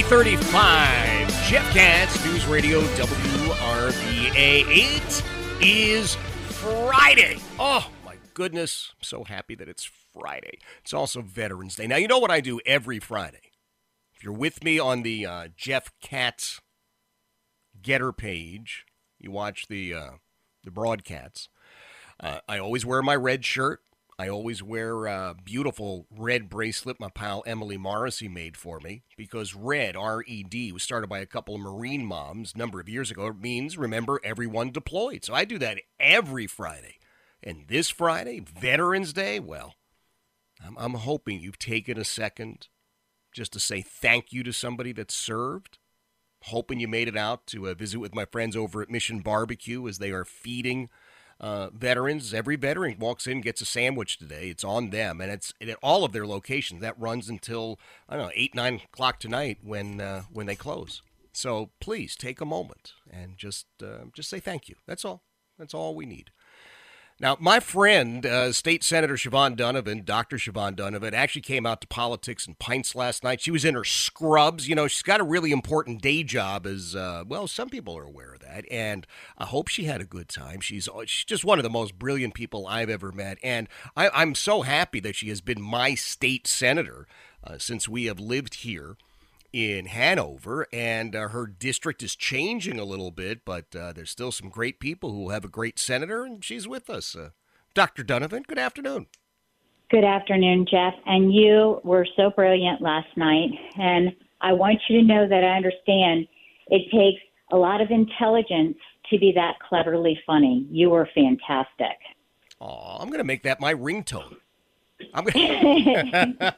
335. Jeff Katz, News Radio WRVA. It is Friday. Oh, my goodness. I'm so happy that it's Friday. It's also Veterans Day. Now, you know what I do every Friday? If you're with me on the uh, Jeff Katz Getter page, you watch the, uh, the broadcasts. Uh, I always wear my red shirt. I always wear a beautiful red bracelet my pal Emily Morrissey made for me because red, R E D, was started by a couple of Marine moms a number of years ago. It means remember everyone deployed. So I do that every Friday. And this Friday, Veterans Day, well, I'm, I'm hoping you've taken a second just to say thank you to somebody that served. Hoping you made it out to a visit with my friends over at Mission Barbecue as they are feeding uh, veterans. Every veteran walks in gets a sandwich today. It's on them, and it's at all of their locations. That runs until I don't know eight nine o'clock tonight when uh, when they close. So please take a moment and just uh, just say thank you. That's all. That's all we need. Now, my friend, uh, State Senator Siobhan Dunnavant, Dr. Siobhan Dunnavant, actually came out to politics and pints last night. She was in her scrubs. You know, she's got a really important day job, as uh, well, some people are aware of that. And I hope she had a good time. She's, she's just one of the most brilliant people I've ever met. And I, I'm so happy that she has been my state senator uh, since we have lived here in Hanover, and uh, her district is changing a little bit, but uh, there's still some great people who have a great senator, and she's with us. Uh, Dr. Dunnavant, good afternoon. Good afternoon, Jeff. And you were so brilliant last night, and I want you to know that I understand it takes a lot of intelligence to be that cleverly funny. You were fantastic. Oh, I'm going to make that my ringtone. I'm gonna...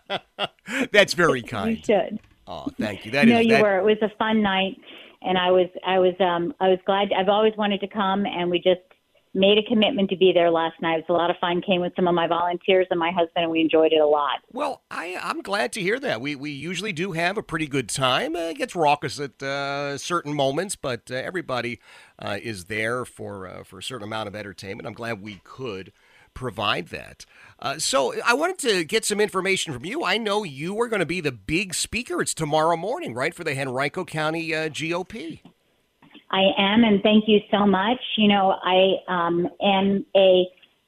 That's very kind. You should. Oh, thank you. That no, is, you that... were. It was a fun night, and I was, I was, um, I was glad. I've always wanted to come, and we just made a commitment to be there last night. It was a lot of fun. Came with some of my volunteers and my husband, and we enjoyed it a lot. Well, I, I'm glad to hear that. We we usually do have a pretty good time. Uh, it gets raucous at uh, certain moments, but uh, everybody uh, is there for uh, for a certain amount of entertainment. I'm glad we could provide that. Uh, so I wanted to get some information from you. I know you are going to be the big speaker. It's tomorrow morning, right, for the Henrico County uh, GOP. I am, and thank you so much. You know, I um, am a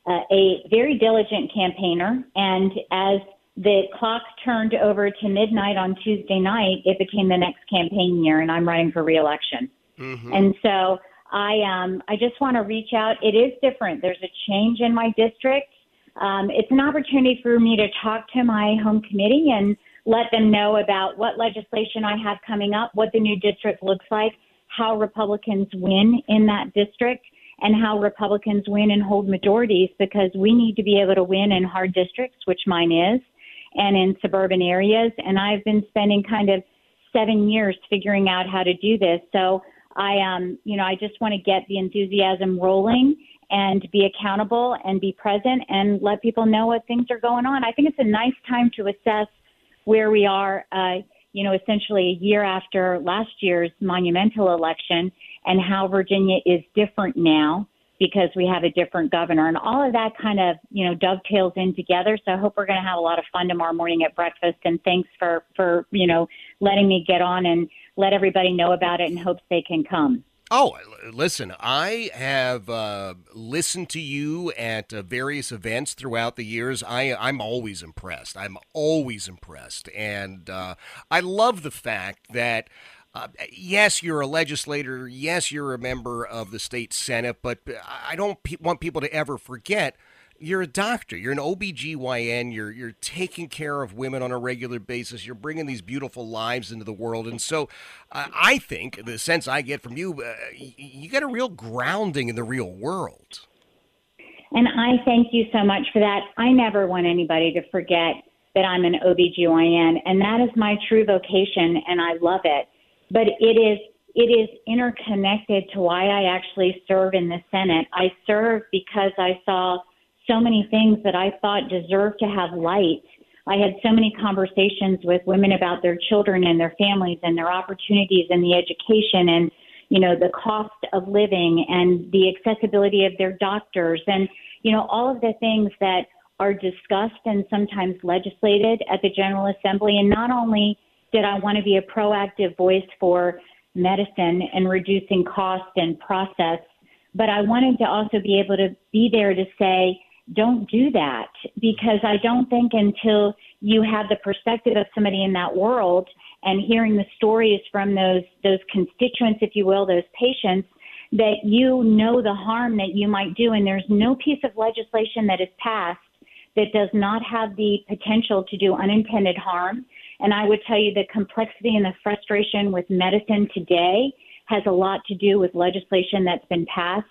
uh, a very diligent campaigner, and as the clock turned over to midnight on Tuesday night, it became the next campaign year, and I'm running for reelection. Mm-hmm. And so I um, I just want to reach out. It is different. There's a change in my district. Um, it's an opportunity for me to talk to my home committee and let them know about what legislation I have coming up, what the new district looks like, how Republicans win in that district, and how Republicans win and hold majorities because we need to be able to win in hard districts, which mine is, and in suburban areas. And I've been spending kind of seven years figuring out how to do this. So I um, you know, I just want to get the enthusiasm rolling and be accountable and be present and let people know what things are going on. I think it's a nice time to assess where we are, uh, you know, essentially a year after last year's monumental election and how Virginia is different now because we have a different governor and all of that kind of, you know, dovetails in together. So I hope we're going to have a lot of fun tomorrow morning at breakfast and thanks for, for, you know, letting me get on and let everybody know about it and hopes they can come. Oh, listen, I have uh, listened to you at uh, various events throughout the years. I, I'm always impressed. I'm always impressed. And uh, I love the fact that. Uh, yes, you're a legislator. Yes, you're a member of the state senate, but I don't pe- want people to ever forget you're a doctor. You're an OBGYN. You're you're taking care of women on a regular basis. You're bringing these beautiful lives into the world. And so uh, I think the sense I get from you, uh, you get a real grounding in the real world. And I thank you so much for that. I never want anybody to forget that I'm an OBGYN and that is my true vocation and I love it. But it is it is interconnected to why I actually serve in the Senate. I serve because I saw so many things that I thought deserved to have light. I had so many conversations with women about their children and their families and their opportunities and the education and you know the cost of living and the accessibility of their doctors and you know all of the things that are discussed and sometimes legislated at the General Assembly and not only did I want to be a proactive voice for medicine and reducing cost and process but I wanted to also be able to be there to say don't do that because I don't think until you have the perspective of somebody in that world and hearing the stories from those those constituents, if you will, those patients, that you know the harm that you might do. And there's no piece of legislation that is passed that does not have the potential to do unintended harm. And I would tell you the complexity and the frustration with medicine today has a lot to do with legislation that's been passed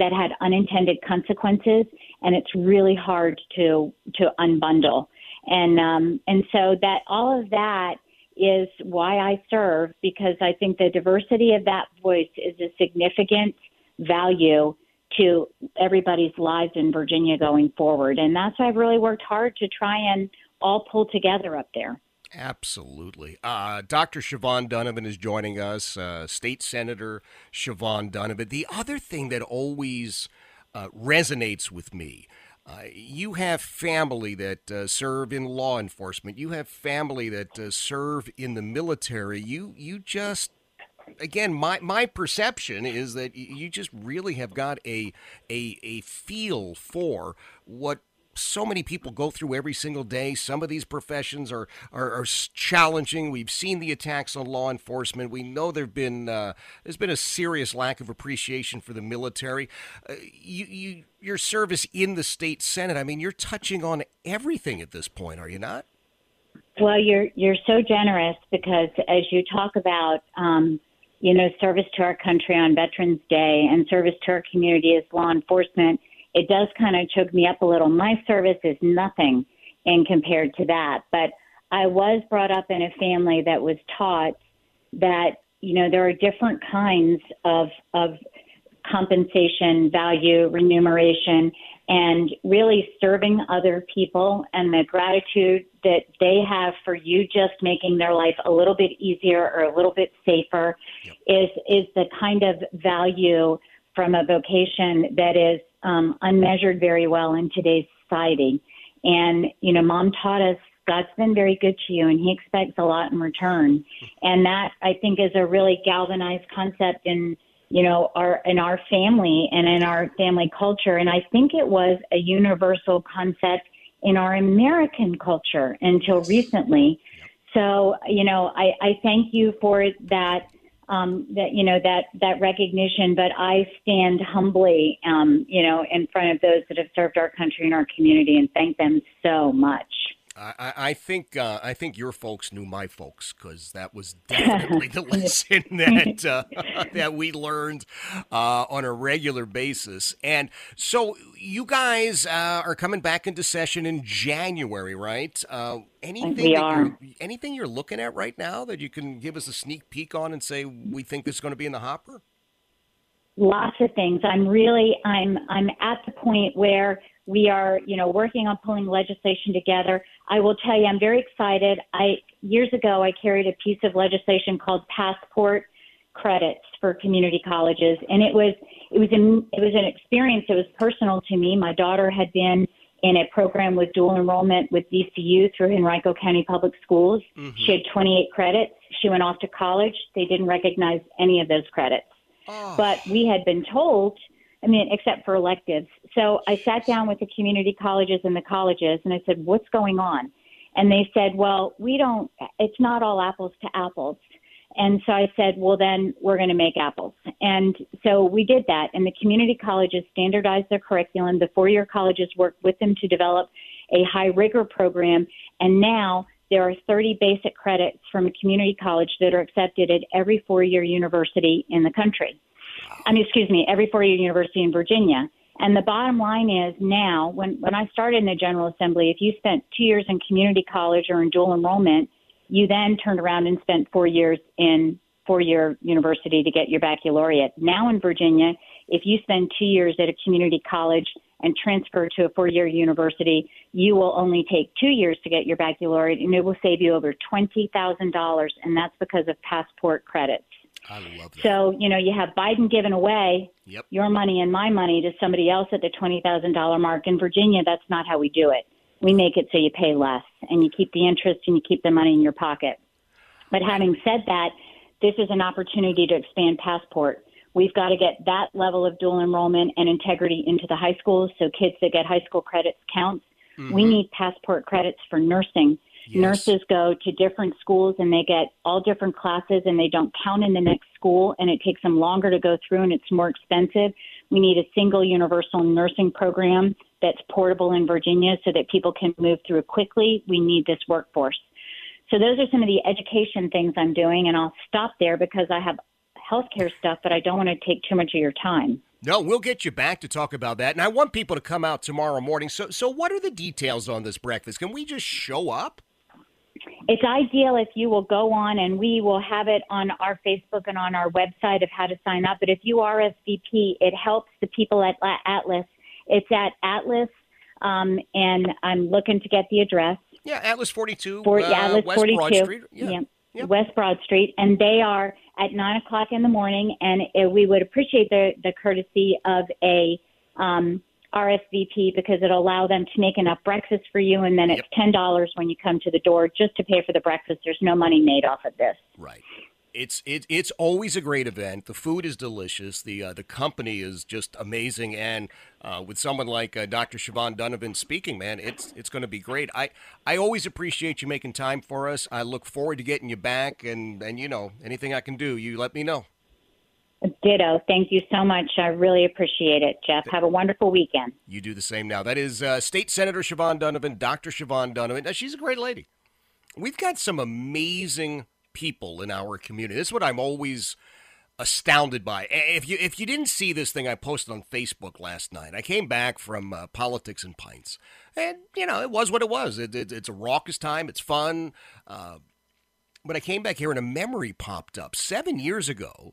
that had unintended consequences, and it's really hard to to unbundle. And um, and so that all of that is why I serve because I think the diversity of that voice is a significant value to everybody's lives in Virginia going forward. And that's why I've really worked hard to try and all pull together up there. Absolutely. Uh, Dr. Siobhan Dunnavant is joining us, uh, State Senator Siobhan Dunnavant. The other thing that always uh, resonates with me. Uh, you have family that uh, serve in law enforcement. You have family that uh, serve in the military. You you just again my my perception is that you just really have got a a a feel for what so many people go through every single day. Some of these professions are, are, are challenging. We've seen the attacks on law enforcement. We know there've been uh, there's been a serious lack of appreciation for the military. Uh, you, you your service in the state senate. I mean, you're touching on everything at this point, are you not? Well, you're you're so generous because as you talk about. Um, you know, service to our country on Veterans Day and service to our community as law enforcement it does kind of choke me up a little. My service is nothing in compared to that. But I was brought up in a family that was taught that, you know, there are different kinds of, of compensation, value, remuneration, and really serving other people and the gratitude that they have for you just making their life a little bit easier or a little bit safer yep. is is the kind of value from a vocation that is um, unmeasured very well in today's society. And, you know, mom taught us God's been very good to you and he expects a lot in return. And that I think is a really galvanized concept in, you know, our in our family and in our family culture. And I think it was a universal concept in our American culture until recently. So, you know, I, I thank you for that um, that you know that that recognition. But I stand humbly, um, you know, in front of those that have served our country and our community, and thank them so much. I, I think uh, I think your folks knew my folks because that was definitely the lesson that uh, that we learned uh, on a regular basis. And so you guys uh, are coming back into session in January, right? Uh, anything we are. You're, anything you're looking at right now that you can give us a sneak peek on and say we think this is going to be in the hopper? Lots of things. I'm really I'm I'm at the point where we are, you know, working on pulling legislation together. I will tell you, I'm very excited. I years ago I carried a piece of legislation called passport credits for community colleges, and it was it was an it was an experience. It was personal to me. My daughter had been in a program with dual enrollment with VCU through Henrico County Public Schools. Mm-hmm. She had 28 credits. She went off to college. They didn't recognize any of those credits. Oh. But we had been told, I mean, except for electives. So I sat down with the community colleges and the colleges and I said, what's going on? And they said, well, we don't, it's not all apples to apples. And so I said, well, then we're going to make apples. And so we did that. And the community colleges standardized their curriculum. The four year colleges worked with them to develop a high rigor program. And now there are 30 basic credits from a community college that are accepted at every four year university in the country. I mean, excuse me, every four year university in Virginia. And the bottom line is now, when, when I started in the General Assembly, if you spent two years in community college or in dual enrollment, you then turned around and spent four years in four year university to get your baccalaureate. Now in Virginia, if you spend two years at a community college and transfer to a four year university, you will only take two years to get your baccalaureate and it will save you over $20,000. And that's because of passport credits. I love that. So, you know, you have Biden giving away yep. your money and my money to somebody else at the $20,000 mark. In Virginia, that's not how we do it. We make it so you pay less and you keep the interest and you keep the money in your pocket. But having said that, this is an opportunity to expand passport. We've got to get that level of dual enrollment and integrity into the high schools so kids that get high school credits counts. Mm-hmm. We need passport credits for nursing. Yes. Nurses go to different schools and they get all different classes and they don't count in the next school and it takes them longer to go through and it's more expensive. We need a single universal nursing program that's portable in Virginia so that people can move through quickly. We need this workforce. So those are some of the education things I'm doing, and I'll stop there because I have healthcare stuff, but I don't want to take too much of your time. No, we'll get you back to talk about that. And I want people to come out tomorrow morning. So, so what are the details on this breakfast? Can we just show up? It's ideal if you will go on, and we will have it on our Facebook and on our website of how to sign up. But if you RSVP, it helps the people at Atlas it's at Atlas, um, and I'm looking to get the address. Yeah, Atlas 42, For, uh, Atlas West 42. Broad Street. Yeah. yeah. Yep. West Broad Street, and they are at nine o'clock in the morning. And it, we would appreciate the the courtesy of a um, RSVP because it'll allow them to make enough breakfast for you, and then it's yep. ten dollars when you come to the door just to pay for the breakfast. There's no money made off of this. Right it's it, it's always a great event. The food is delicious. The uh, the company is just amazing, and uh, with someone like uh, Dr. Siobhan Dunnavant speaking, man, it's it's going to be great. I I always appreciate you making time for us. I look forward to getting you back, and and you know anything I can do, you let me know. Ditto. Thank you so much. I really appreciate it, Jeff. Have a wonderful weekend. You do the same now. That is uh, State Senator Siobhan Dunnavant, Dr. Siobhan Dunnavant. Now, she's a great lady. We've got some amazing people in our community. This is what I'm always astounded by. If you if you didn't see this thing I posted on Facebook last night, I came back from uh, politics and pints, and you know it was what it was. It, it, it's a raucous time. It's fun. Uh, but I came back here and a memory popped up. Seven years ago,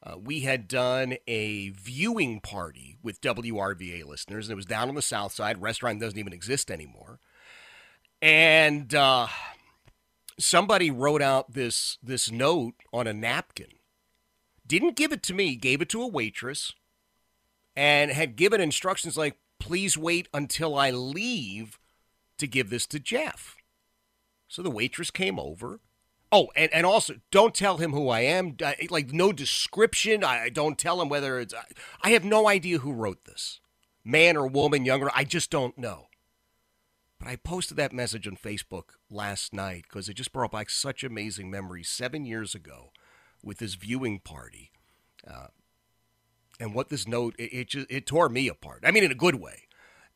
uh, we had done a viewing party with WRVA listeners, and it was down on the south side. Restaurant doesn't even exist anymore, and uh, somebody wrote out this this note on a napkin. Didn't give it to me, gave it to a waitress and had given instructions like please wait until I leave to give this to Jeff. So the waitress came over. Oh, and, and also don't tell him who I am. like no description. I don't tell him whether it's. I have no idea who wrote this, man or woman, younger. I just don't know. But I posted that message on Facebook last night because it just brought back such amazing memories seven years ago with this viewing party. Uh, and what this note, it, it, just, it tore me apart. I mean, in a good way.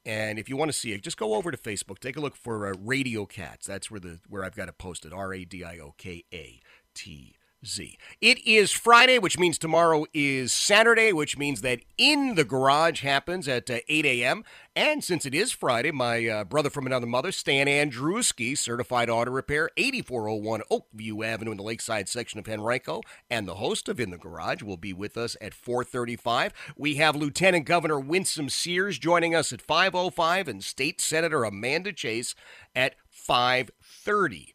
And if you want to see it, just go over to Facebook. Take a look for uh, Radio Katz. That's where the where I've got it posted. R A D I O K A T Z. It is Friday, which means tomorrow is Saturday, which means that In the Garage happens at uh, 8 a.m. And since it is Friday, my uh, brother from another mother, Stan Andruski, certified auto repair, 8401 Oakview Avenue in the Lakeside section of Henrico, and the host of In the Garage will be with us at 435. We have Lieutenant Governor Winsome Sears joining us at 505 and State Senator Amanda Chase at 530.